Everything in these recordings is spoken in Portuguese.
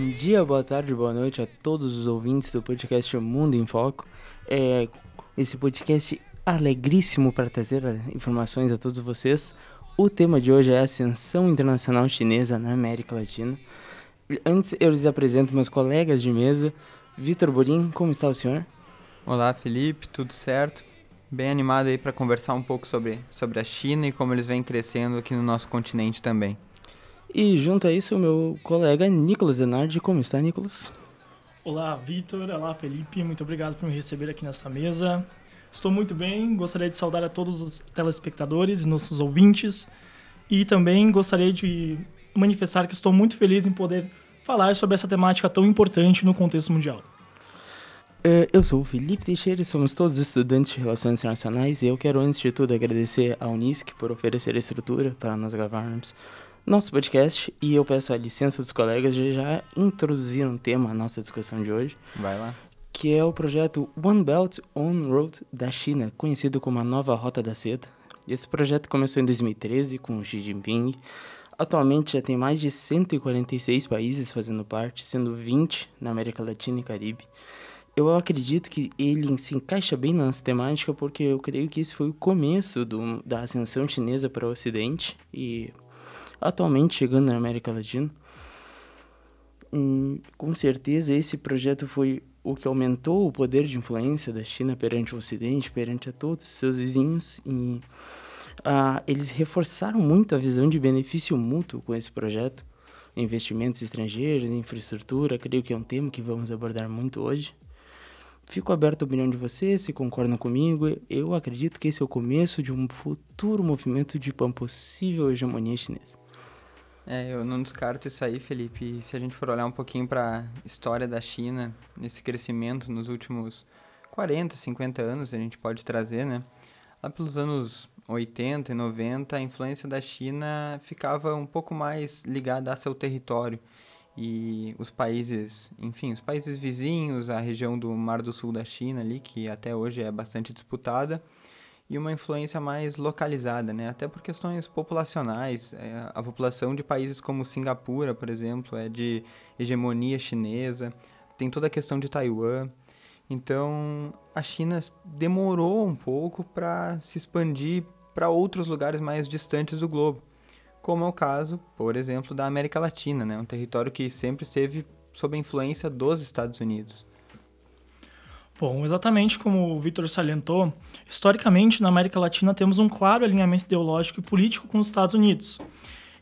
Bom dia, boa tarde, boa noite a todos os ouvintes do podcast Mundo em Foco. É, esse podcast alegríssimo para trazer informações a todos vocês. O tema de hoje é a ascensão internacional chinesa na América Latina. Antes eu lhes apresento meus colegas de mesa. Vitor Borim, como está o senhor? Olá, Felipe, tudo certo? Bem animado aí para conversar um pouco sobre, sobre a China e como eles vêm crescendo aqui no nosso continente também. E junto a isso, o meu colega Nicolas Denardi. Como está, Nicolas? Olá, Vitor. Olá, Felipe. Muito obrigado por me receber aqui nessa mesa. Estou muito bem. Gostaria de saudar a todos os telespectadores e nossos ouvintes. E também gostaria de manifestar que estou muito feliz em poder falar sobre essa temática tão importante no contexto mundial. Uh, eu sou o Felipe Teixeira somos todos estudantes de Relações Internacionais e eu quero, antes de tudo, agradecer à Unisc por oferecer a estrutura para nós gravarmos nosso podcast e eu peço a licença dos colegas de já introduzir um tema à nossa discussão de hoje. Vai lá. Que é o projeto One Belt, One Road da China, conhecido como a Nova Rota da Seda. Esse projeto começou em 2013 com Xi Jinping. Atualmente já tem mais de 146 países fazendo parte, sendo 20 na América Latina e Caribe. Eu acredito que ele se encaixa bem na nossa temática porque eu creio que esse foi o começo do, da ascensão chinesa para o Ocidente e atualmente chegando na América Latina. Hum, com certeza esse projeto foi o que aumentou o poder de influência da China perante o Ocidente, perante a todos os seus vizinhos e ah, eles reforçaram muito a visão de benefício mútuo com esse projeto. Investimentos estrangeiros, infraestrutura, creio que é um tema que vamos abordar muito hoje. Fico aberto à opinião de vocês, se concordam comigo. Eu acredito que esse é o começo de um futuro movimento de uma possível hegemonia chinesa. É, eu não descarto isso aí, Felipe. Se a gente for olhar um pouquinho para a história da China, esse crescimento nos últimos 40, 50 anos, a gente pode trazer, né? Lá pelos anos 80 e 90, a influência da China ficava um pouco mais ligada a seu território. E os países, enfim, os países vizinhos, a região do Mar do Sul da China ali, que até hoje é bastante disputada, e uma influência mais localizada, né? até por questões populacionais. É, a população de países como Singapura, por exemplo, é de hegemonia chinesa, tem toda a questão de Taiwan. Então, a China demorou um pouco para se expandir para outros lugares mais distantes do globo, como é o caso, por exemplo, da América Latina, né? um território que sempre esteve sob a influência dos Estados Unidos. Bom, exatamente como o Vitor salientou, historicamente na América Latina temos um claro alinhamento ideológico e político com os Estados Unidos.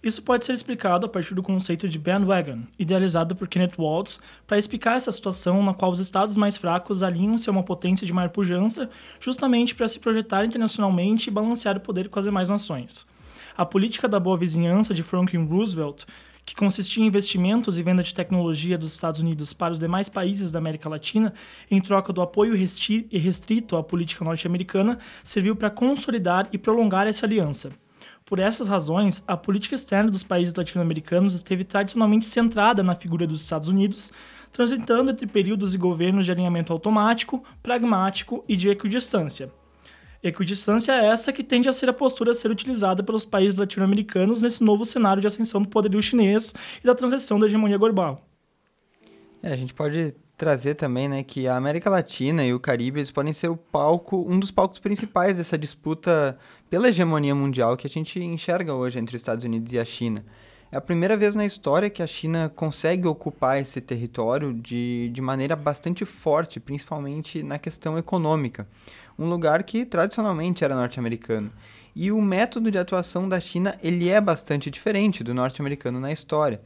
Isso pode ser explicado a partir do conceito de bandwagon, idealizado por Kenneth Waltz para explicar essa situação na qual os estados mais fracos alinham-se a uma potência de maior pujança, justamente para se projetar internacionalmente e balancear o poder com as demais nações. A política da boa vizinhança de Franklin Roosevelt que consistia em investimentos e venda de tecnologia dos Estados Unidos para os demais países da América Latina, em troca do apoio restrito à política norte-americana, serviu para consolidar e prolongar essa aliança. Por essas razões, a política externa dos países latino-americanos esteve tradicionalmente centrada na figura dos Estados Unidos, transitando entre períodos e governos de alinhamento automático, pragmático e de equidistância. Equidistância é essa que tende a ser a postura a ser utilizada pelos países latino-americanos nesse novo cenário de ascensão do poderio chinês e da transição da hegemonia global. É, a gente pode trazer também, né, que a América Latina e o Caribe eles podem ser o palco, um dos palcos principais dessa disputa pela hegemonia mundial que a gente enxerga hoje entre os Estados Unidos e a China. É a primeira vez na história que a China consegue ocupar esse território de, de maneira bastante forte, principalmente na questão econômica um lugar que tradicionalmente era norte-americano. E o método de atuação da China ele é bastante diferente do norte-americano na história.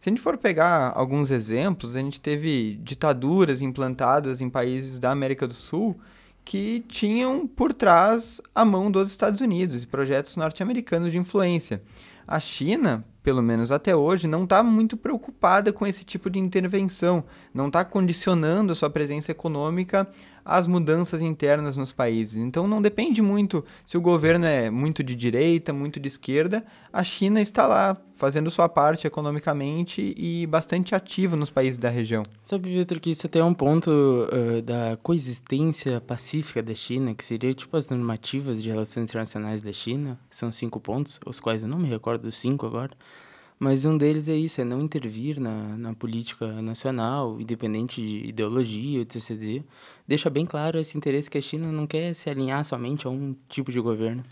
Se a gente for pegar alguns exemplos, a gente teve ditaduras implantadas em países da América do Sul que tinham por trás a mão dos Estados Unidos e projetos norte-americanos de influência. A China, pelo menos até hoje, não está muito preocupada com esse tipo de intervenção, não está condicionando a sua presença econômica às mudanças internas nos países. Então não depende muito se o governo é muito de direita, muito de esquerda, a China está lá fazendo sua parte economicamente e bastante ativa nos países da região. Sabe, Vitor, que isso até é um ponto uh, da coexistência pacífica da China, que seria tipo as normativas de relações internacionais da China, são cinco pontos, os quais eu não me recordo dos cinco agora, Mas um deles é isso, é não intervir na, na política nacional, independente de ideologia, etc. Deixa bem claro esse interesse que a China não quer se alinhar somente a um tipo de governo.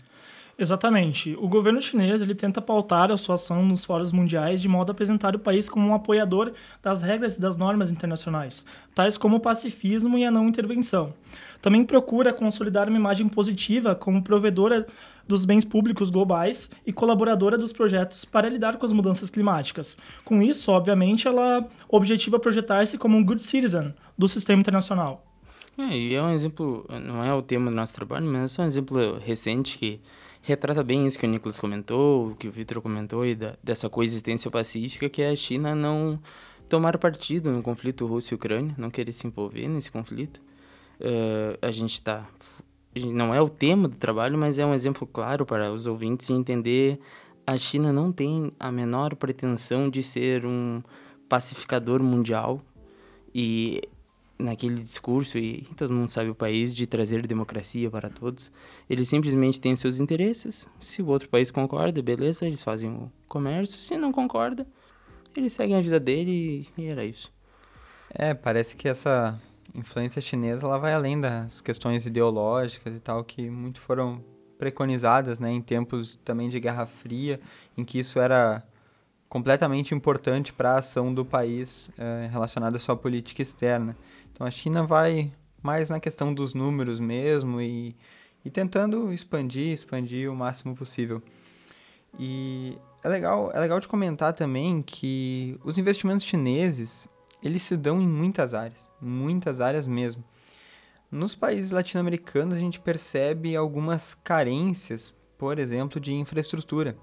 Exatamente. O governo chinês ele tenta pautar a sua ação nos fóruns mundiais de modo a apresentar o país como um apoiador das regras e das normas internacionais, tais como o pacifismo e a não intervenção. Também procura consolidar uma imagem positiva como provedora dos bens públicos globais e colaboradora dos projetos para lidar com as mudanças climáticas. Com isso, obviamente, ela objetiva projetar-se como um good citizen do sistema internacional. É, e é um exemplo, não é o tema do nosso trabalho, mas é um exemplo recente que retrata bem isso que o Nicolas comentou, que o Vitor comentou, e da, dessa coexistência pacífica, que é a China não tomar partido no conflito Rússia Ucrânia, não querer se envolver nesse conflito. Uh, a gente está não é o tema do trabalho, mas é um exemplo claro para os ouvintes entender a China não tem a menor pretensão de ser um pacificador mundial e naquele discurso e todo mundo sabe o país de trazer democracia para todos, eles simplesmente têm seus interesses. Se o outro país concorda, beleza, eles fazem o comércio. Se não concorda, eles seguem a vida dele e era isso. É, parece que essa influência chinesa ela vai além das questões ideológicas e tal que muito foram preconizadas, né, em tempos também de Guerra Fria, em que isso era completamente importante para a ação do país é, relacionada à sua política externa. Então a China vai mais na questão dos números mesmo e, e tentando expandir, expandir o máximo possível. E é legal, é legal de comentar também que os investimentos chineses eles se dão em muitas áreas, muitas áreas mesmo. Nos países latino-americanos, a gente percebe algumas carências, por exemplo, de infraestrutura.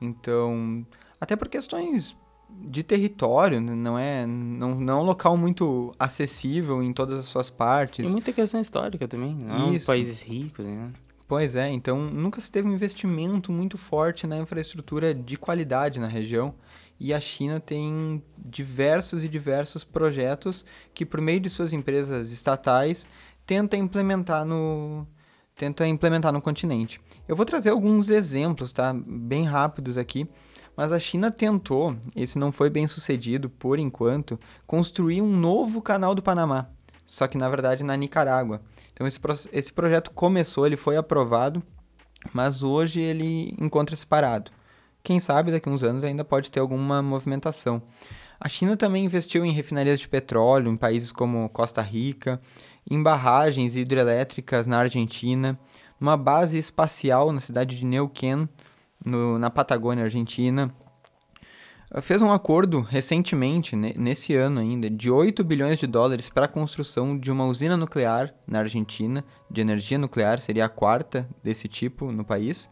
Então, até por questões de território, né, não é, não, não é um local muito acessível em todas as suas partes. E muita questão histórica também, não Isso. países ricos, né? Pois é, então nunca se teve um investimento muito forte na infraestrutura de qualidade na região e a China tem diversos e diversos projetos que, por meio de suas empresas estatais, tenta implementar no, tenta implementar no continente. Eu vou trazer alguns exemplos, tá? Bem rápidos aqui. Mas a China tentou, esse não foi bem sucedido por enquanto, construir um novo canal do Panamá, só que na verdade na Nicarágua. Então esse, esse projeto começou, ele foi aprovado, mas hoje ele encontra-se parado. Quem sabe daqui a uns anos ainda pode ter alguma movimentação. A China também investiu em refinarias de petróleo em países como Costa Rica, em barragens hidrelétricas na Argentina, numa base espacial na cidade de Neuquén, no, na Patagônia Argentina. Fez um acordo recentemente, nesse ano ainda, de 8 bilhões de dólares para a construção de uma usina nuclear na Argentina, de energia nuclear, seria a quarta desse tipo no país.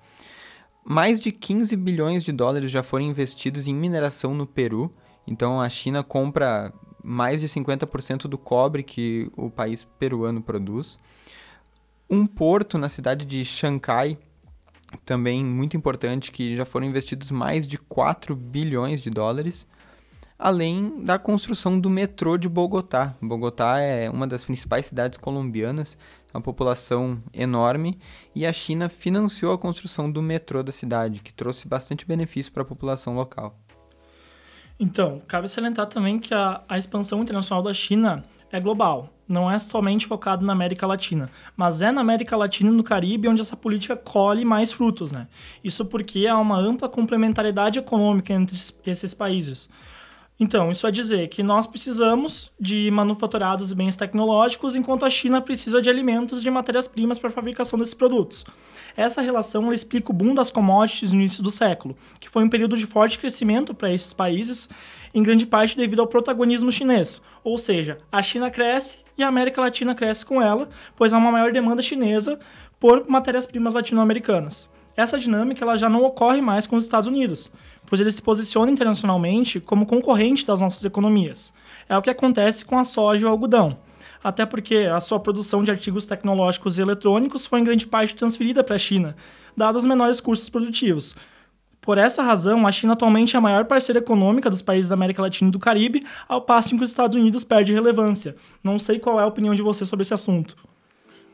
Mais de 15 bilhões de dólares já foram investidos em mineração no Peru. Então a China compra mais de 50% do cobre que o país peruano produz. Um porto na cidade de Xangai, também muito importante, que já foram investidos mais de 4 bilhões de dólares além da construção do metrô de Bogotá. Bogotá é uma das principais cidades colombianas, uma população enorme, e a China financiou a construção do metrô da cidade, que trouxe bastante benefício para a população local. Então, cabe salientar também que a, a expansão internacional da China é global, não é somente focado na América Latina, mas é na América Latina e no Caribe onde essa política colhe mais frutos, né? Isso porque há uma ampla complementariedade econômica entre esses países. Então, isso é dizer que nós precisamos de manufaturados e bens tecnológicos, enquanto a China precisa de alimentos e de matérias-primas para a fabricação desses produtos. Essa relação explica o boom das commodities no início do século, que foi um período de forte crescimento para esses países, em grande parte devido ao protagonismo chinês. Ou seja, a China cresce e a América Latina cresce com ela, pois há uma maior demanda chinesa por matérias-primas latino-americanas. Essa dinâmica ela já não ocorre mais com os Estados Unidos pois ele se posiciona internacionalmente como concorrente das nossas economias. É o que acontece com a soja e o algodão. Até porque a sua produção de artigos tecnológicos e eletrônicos foi em grande parte transferida para a China, dados os menores custos produtivos. Por essa razão, a China atualmente é a maior parceira econômica dos países da América Latina e do Caribe, ao passo que os Estados Unidos perde relevância. Não sei qual é a opinião de você sobre esse assunto.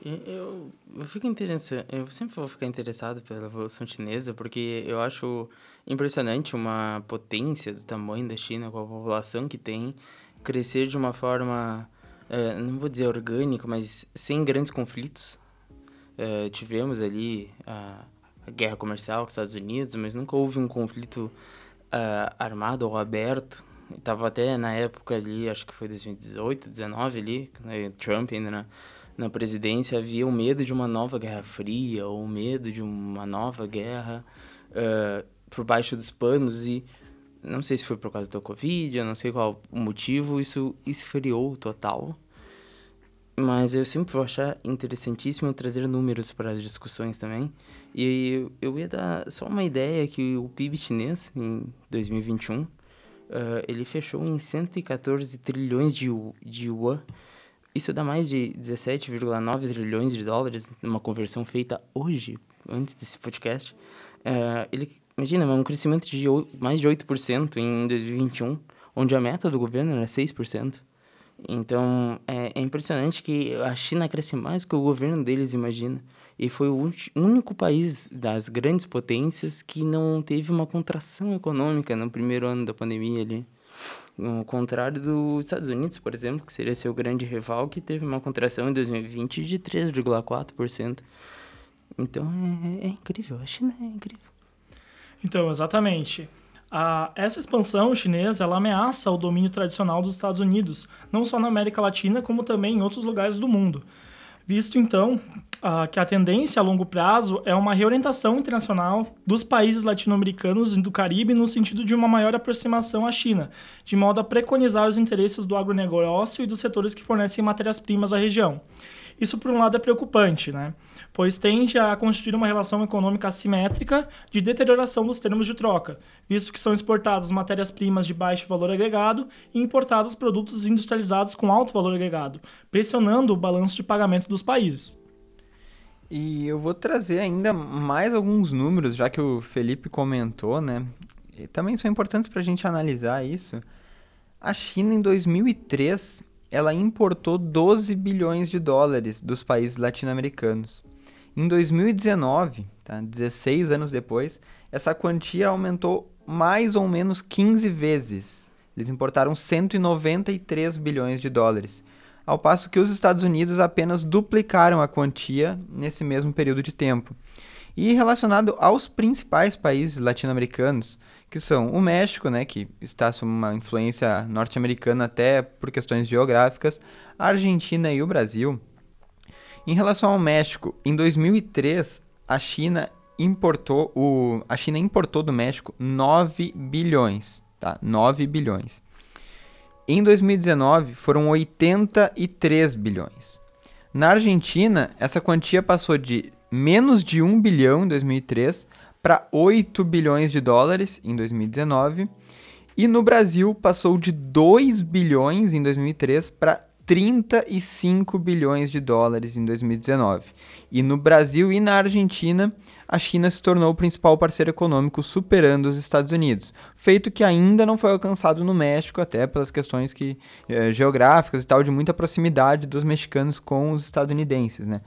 Eu, eu fico interessado, eu sempre vou ficar interessado pela Revolução Chinesa, porque eu acho impressionante uma potência do tamanho da China, com a população que tem, crescer de uma forma, uh, não vou dizer orgânica, mas sem grandes conflitos. Uh, tivemos ali a, a, guerra comercial com os Estados Unidos, mas nunca houve um conflito uh, armado ou aberto. Estava até na época ali, acho que foi 2018, 19 ali, né, Trump ainda na na presidência havia o medo de uma nova guerra fria ou o medo de uma nova guerra uh, por baixo dos panos e não sei se foi por causa da Covid, eu não sei qual o motivo, isso esfriou total. Mas eu sempre vou achar interessantíssimo trazer números para as discussões também. E eu ia dar só uma ideia que o PIB chinês, em 2021, uh, ele fechou em 114 trilhões de, de yuan, isso dá mais de 17,9 trilhões de dólares numa conversão feita hoje, antes desse podcast. Uh, ele, imagina, um crescimento de mais de 8% em 2021, onde a meta do governo era 6%. Então, é, é impressionante que a China cresce mais que o governo deles imagina. E foi o único país das grandes potências que não teve uma contração econômica no primeiro ano da pandemia ali. Ao contrário dos Estados Unidos, por exemplo, que seria seu grande rival, que teve uma contração em 2020 de 3,4%. Então é, é, incrível, a China é incrível. Então, exatamente. A, essa expansão chinesa ela ameaça o domínio tradicional dos Estados Unidos, não só na América Latina, como também em outros lugares do mundo visto então uh, que a tendência a longo prazo é uma reorientação internacional dos países latino-americanos e do Caribe no sentido de uma maior aproximação à China, de modo a preconizar os interesses do agronegócio e dos setores que fornecem matérias-primas à região. Isso, por um lado, é preocupante, né? pois tende a constituir uma relação econômica assimétrica de deterioração dos termos de troca, visto que são exportadas matérias-primas de baixo valor agregado e importados produtos industrializados com alto valor agregado, pressionando o balanço de pagamento dos países. E eu vou trazer ainda mais alguns números, já que o Felipe comentou, né? E também são importantes para a gente analisar isso. A China, em 2003, ela importou 12 bilhões de dólares dos países latino-americanos. Em 2019, tá, 16 anos depois, essa quantia aumentou mais ou menos 15 vezes. Eles importaram 193 bilhões de dólares, ao passo que os Estados Unidos apenas duplicaram a quantia nesse mesmo período de tempo. E relacionado aos principais países latino-americanos, que são o México, né, que está sob uma influência norte-americana até por questões geográficas, a Argentina e o Brasil. Em relação ao México, em 2003, a China importou o a China importou do México 9 bilhões, tá? 9 bilhões. Em 2019, foram 83 bilhões. Na Argentina, essa quantia passou de menos de 1 bilhão em 2003 para 8 bilhões de dólares em 2019. E no Brasil passou de 2 bilhões em 2003 para 35 bilhões de dólares em 2019. E no Brasil e na Argentina, a China se tornou o principal parceiro econômico, superando os Estados Unidos. Feito que ainda não foi alcançado no México, até pelas questões que, eh, geográficas e tal, de muita proximidade dos mexicanos com os estadunidenses, né?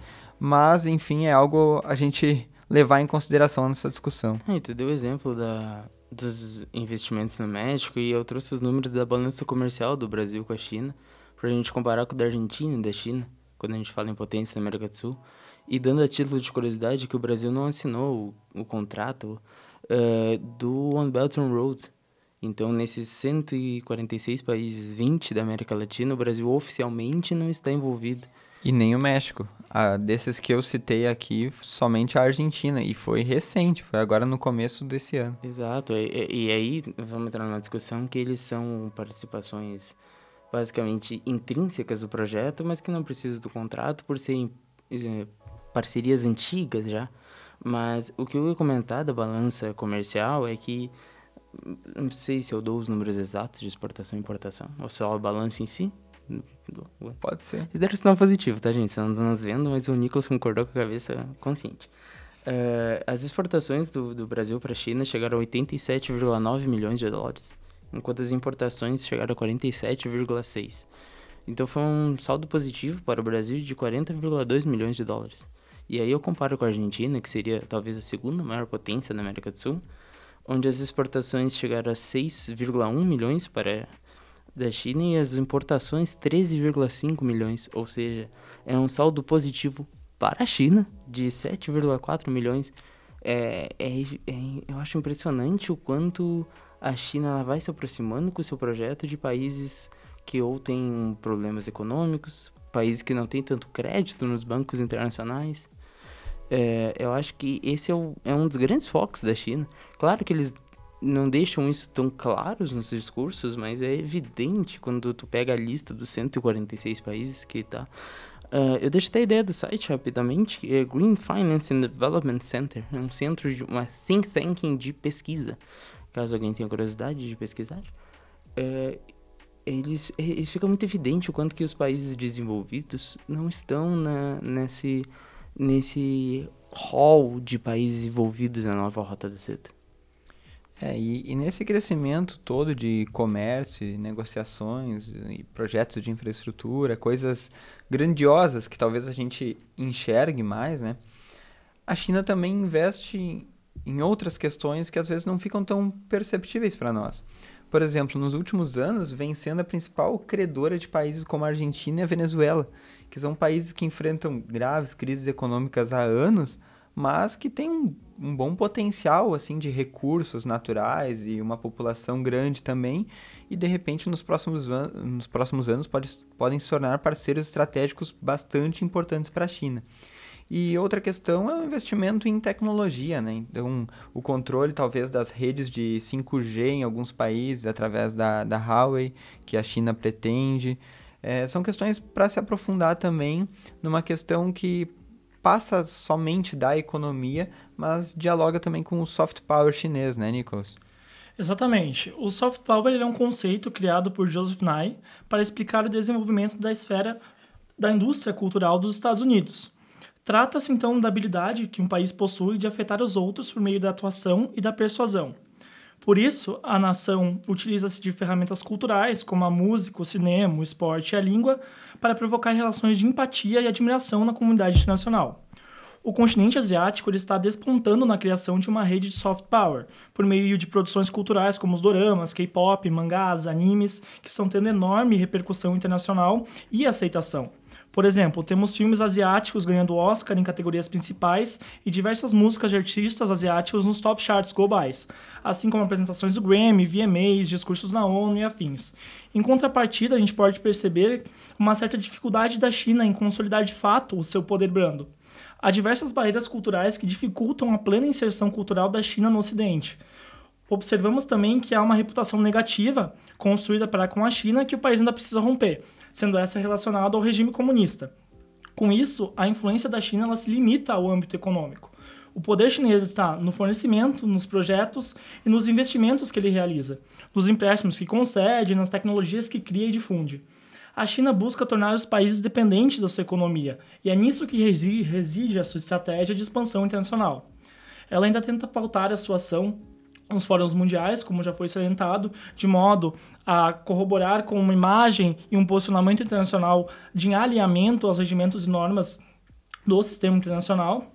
Mas, enfim, é algo a gente levar em consideração nessa discussão. É, tu deu exemplo da, dos investimentos no México e eu trouxe os números da balança comercial do Brasil com a China, para a gente comparar com o da Argentina e da China, quando a gente fala em potência na América do Sul. E dando a título de curiosidade que o Brasil não assinou o, o contrato uh, do One Belt and Road. Então, nesses 146 países, 20 da América Latina, o Brasil oficialmente não está envolvido. E nem o México. Ah, desses que eu citei aqui, somente a Argentina. E foi recente, foi agora no começo desse ano. Exato. E, e aí, vamos entrar numa discussão que eles são participações basicamente intrínsecas do projeto, mas que não precisam do contrato por serem é, parcerias antigas já. Mas o que eu ia comentar da balança comercial é que não sei se eu dou os números exatos de exportação e importação, ou só a balança em si, Pode ser. Eles deram sinal positivo, tá, gente? Estão nos vendo, mas o Nicolas concordou com a cabeça consciente. Uh, as exportações do, do Brasil para a China chegaram a 87,9 milhões de dólares, enquanto as importações chegaram a 47,6. Então foi um saldo positivo para o Brasil de 40,2 milhões de dólares. E aí eu comparo com a Argentina, que seria talvez a segunda maior potência da América do Sul, onde as exportações chegaram a 6,1 milhões para da China e as importações 13,5 milhões, ou seja, é um saldo positivo para a China de 7,4 milhões. É, é, é, eu acho impressionante o quanto a China vai se aproximando com o seu projeto de países que ou têm problemas econômicos, países que não têm tanto crédito nos bancos internacionais. É, eu acho que esse é, o, é um dos grandes focos da China. Claro que eles não deixam isso tão claros nos discursos, mas é evidente quando tu pega a lista dos 146 países que tá. Uh, eu deixo até a ideia do site rapidamente, é Green Finance and Development Center, é um centro de uma think tanking de pesquisa, caso alguém tenha curiosidade de pesquisar. Uh, eles, eles fica muito evidente o quanto que os países desenvolvidos não estão na, nesse, nesse hall de países envolvidos na nova Rota da Seda. É, e, e, nesse crescimento todo de comércio, negociações projetos de infraestrutura, coisas grandiosas que talvez a gente enxergue mais, né? A China também investe em outras questões que às vezes não ficam tão perceptíveis para nós. Por exemplo, nos últimos anos, vem sendo a principal credora de países como a Argentina e a Venezuela, que são países que enfrentam graves crises econômicas há anos, mas que têm um, um bom potencial assim de recursos naturais e uma população grande também, e de repente nos próximos, nos próximos anos pode, podem se tornar parceiros estratégicos bastante importantes para a China. E outra questão é o investimento em tecnologia, né? Então, o controle talvez das redes de 5G em alguns países através da, da Huawei, que a China pretende. É, são questões para se aprofundar também numa questão que passa somente da economia, mas dialoga também com o soft power chinês, né, Nicholas? Exatamente. O soft power é um conceito criado por Joseph Nye para explicar o desenvolvimento da esfera da indústria cultural dos Estados Unidos. Trata-se então da habilidade que um país possui de afetar os outros por meio da atuação e da persuasão. Por isso, a nação utiliza-se de ferramentas culturais, como a música, o cinema, o esporte e a língua, para provocar relações de empatia e admiração na comunidade internacional. O continente asiático está despontando na criação de uma rede de soft power, por meio de produções culturais como os doramas, K-pop, mangás, animes, que estão tendo enorme repercussão internacional e aceitação. Por exemplo, temos filmes asiáticos ganhando Oscar em categorias principais e diversas músicas de artistas asiáticos nos top charts globais, assim como apresentações do Grammy, VMAs, discursos na ONU e afins. Em contrapartida, a gente pode perceber uma certa dificuldade da China em consolidar de fato o seu poder brando. Há diversas barreiras culturais que dificultam a plena inserção cultural da China no Ocidente. Observamos também que há uma reputação negativa construída para com a China que o país ainda precisa romper, sendo essa relacionada ao regime comunista. Com isso, a influência da China se limita ao âmbito econômico. O poder chinês está no fornecimento, nos projetos e nos investimentos que ele realiza, nos empréstimos que concede, nas tecnologias que cria e difunde. A China busca tornar os países dependentes da sua economia, e é nisso que reside a sua estratégia de expansão internacional. Ela ainda tenta pautar a sua ação nos fóruns mundiais, como já foi salientado, de modo a corroborar com uma imagem e um posicionamento internacional de alinhamento aos regimentos e normas do sistema internacional.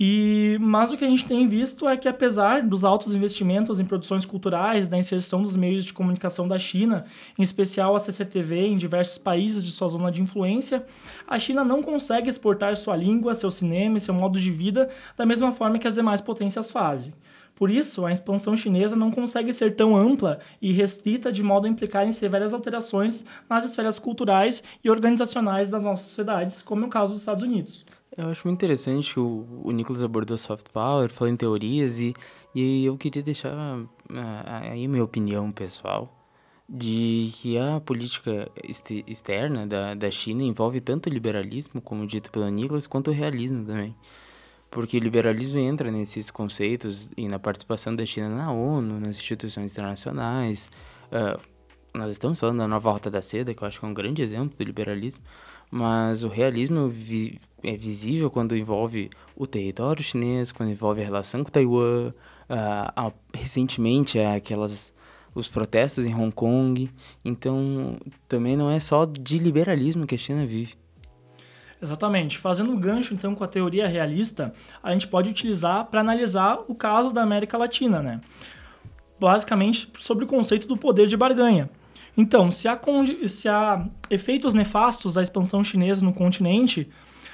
E, mas o que a gente tem visto é que, apesar dos altos investimentos em produções culturais, da inserção dos meios de comunicação da China, em especial a CCTV em diversos países de sua zona de influência, a China não consegue exportar sua língua, seu cinema e seu modo de vida da mesma forma que as demais potências fazem. Por isso, a expansão chinesa não consegue ser tão ampla e restrita de modo a implicar em severas alterações nas esferas culturais e organizacionais das nossas sociedades, como é o caso dos Estados Unidos. Eu acho muito interessante o, o Nicholas abordou soft power, falou em teorias e, e eu queria deixar aí minha opinião pessoal de que a política externa da, da China envolve tanto o liberalismo, como dito pelo Nicholas, quanto o realismo também porque o liberalismo entra nesses conceitos e na participação da China na ONU, nas instituições internacionais. Uh, nós estamos falando da nova Rota da Seda, que eu acho que é um grande exemplo do liberalismo, mas o realismo vi é visível quando envolve o território chinês, quando envolve a relação com Taiwan. Uh, recentemente, aquelas os protestos em Hong Kong. Então, também não é só de liberalismo que a China vive. Exatamente. Fazendo um gancho, então, com a teoria realista, a gente pode utilizar para analisar o caso da América Latina, né? Basicamente, sobre o conceito do poder de barganha. Então, se há, se há efeitos nefastos à expansão chinesa no continente,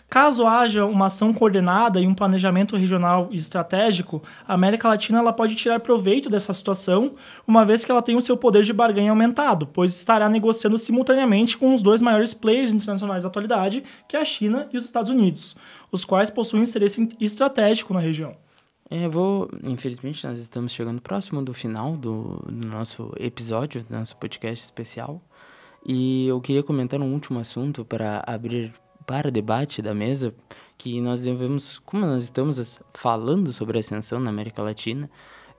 Caso haja uma ação coordenada e um planejamento regional e estratégico, a América Latina ela pode tirar proveito dessa situação, uma vez que ela tem o seu poder de barganha aumentado, pois estará negociando simultaneamente com os dois maiores players internacionais da atualidade, que é a China e os Estados Unidos, os quais possuem interesse estratégico na região. É, vou, infelizmente, nós estamos chegando próximo do final do, do nosso episódio, do nosso podcast especial. E eu queria comentar um último assunto para abrir para debate da mesa que nós devemos, como nós estamos falando sobre a ascensão na América Latina,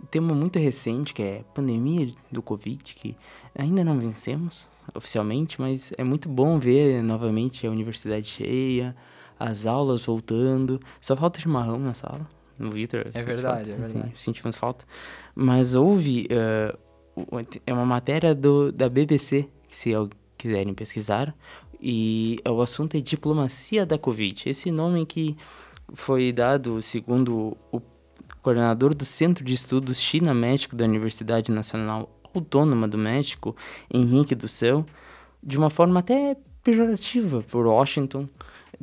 tema muito recente que é a pandemia do Covid, que ainda não vencemos oficialmente, mas é muito bom ver novamente a universidade cheia, as aulas voltando, só falta chimarrão na sala. No Vitor. É verdade, falta, é verdade. Sim, sentimos falta. Mas houve. Uh, é uma matéria do, da BBC, que se quiserem pesquisar, e o assunto é diplomacia da Covid. Esse nome que foi dado segundo o coordenador do Centro de Estudos China-México da Universidade Nacional Autônoma do México, Henrique do Céu, de uma forma até pejorativa por Washington,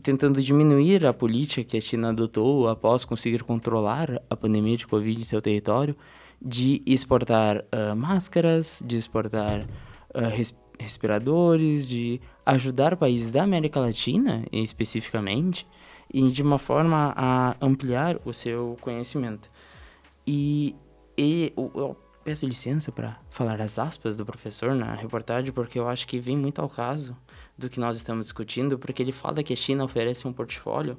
tentando diminuir a política que a China adotou após conseguir controlar a pandemia de Covid em seu território, de exportar uh, máscaras, de exportar uh, respiradores, de ajudar países da América Latina, especificamente, e de uma forma a ampliar o seu conhecimento. E, e eu peço licença para falar as aspas do professor na reportagem, porque eu acho que vem muito ao caso do que nós estamos discutindo, porque ele fala que a China oferece um portfólio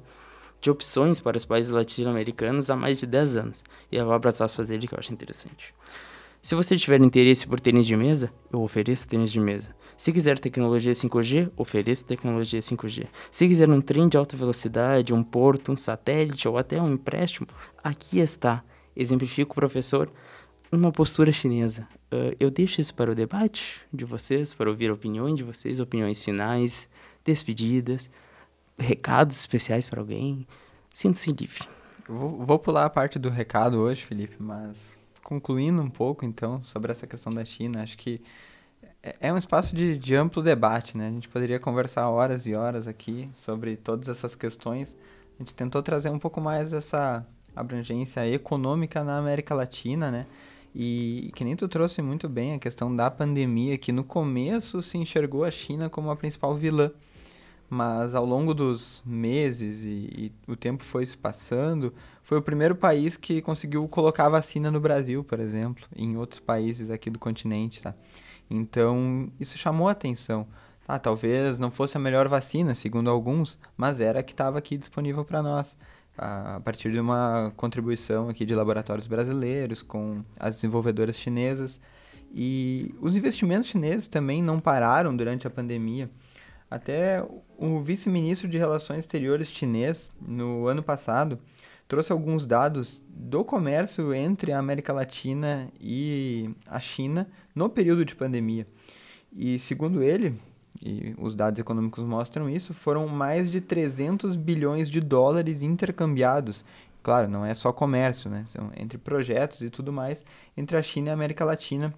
de opções para os países latino-americanos há mais de 10 anos. E eu vou abraçar as aspas dele que eu acho interessante. Se você tiver interesse por tênis de mesa, eu ofereço tênis de mesa. Se quiser tecnologia 5G, ofereço tecnologia 5G. Se quiser um trem de alta velocidade, um porto, um satélite ou até um empréstimo, aqui está. Exemplifico o professor uma postura chinesa. Uh, eu deixo isso para o debate de vocês, para ouvir opiniões de vocês, opiniões finais, despedidas, recados especiais para alguém. Sinta-se livre. Vou, vou pular a parte do recado hoje, Felipe, mas concluindo um pouco, então, sobre essa questão da China, acho que é, é um espaço de, de amplo debate, né? A gente poderia conversar horas e horas aqui sobre todas essas questões. A gente tentou trazer um pouco mais essa abrangência econômica na América Latina, né? E que nem tu trouxe muito bem a questão da pandemia, que no começo se enxergou a China como a principal vilã mas ao longo dos meses e, e, o tempo foi se passando, foi o primeiro país que conseguiu colocar vacina no Brasil, por exemplo, em outros países aqui do continente, tá? Então, isso chamou a atenção. Tá, talvez não fosse a melhor vacina, segundo alguns, mas era a que estava aqui disponível para nós, a partir de uma contribuição aqui de laboratórios brasileiros com as desenvolvedoras chinesas. E os investimentos chineses também não pararam durante a pandemia. Até o vice-ministro de Relações Exteriores chinês, no ano passado, trouxe alguns dados do comércio entre a América Latina e a China no período de pandemia. E segundo ele, e os dados econômicos mostram isso, foram mais de 300 bilhões de dólares intercambiados. Claro, não é só comércio, né? São entre projetos e tudo mais entre a China e a América Latina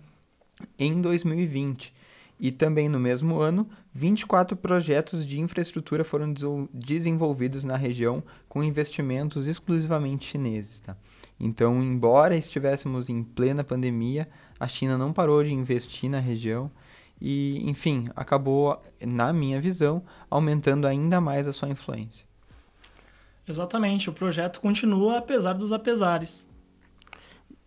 em 2020. E também no mesmo ano, 24 projetos de infraestrutura foram desenvolvidos na região com investimentos exclusivamente chineses. Tá? Então, embora estivéssemos em plena pandemia, a China não parou de investir na região e, enfim, acabou, na minha visão, aumentando ainda mais a sua influência. Exatamente, o projeto continua apesar dos apesares.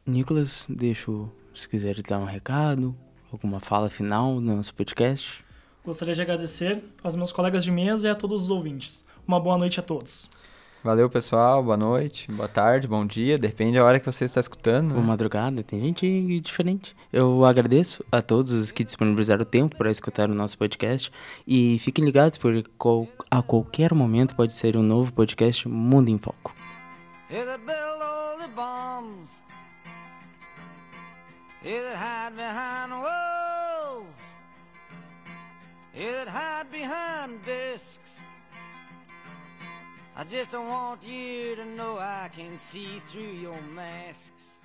Nicolas, deixo, se quiser dar um recado, alguma fala final no nosso podcast? Gostaria de agradecer aos meus colegas de mesa e a todos os ouvintes. Uma boa noite a todos. Valeu, pessoal. Boa noite, boa tarde, bom dia. Depende da hora que você está escutando. Boa né? madrugada, tem gente diferente. Eu agradeço a todos os que disponibilizaram o tempo para escutar o nosso podcast. E fiquem ligados, porque a qualquer momento pode ser um novo podcast Mundo em Foco. It hide behind walls. It hide behind desks. I just don't want you to know I can see through your masks.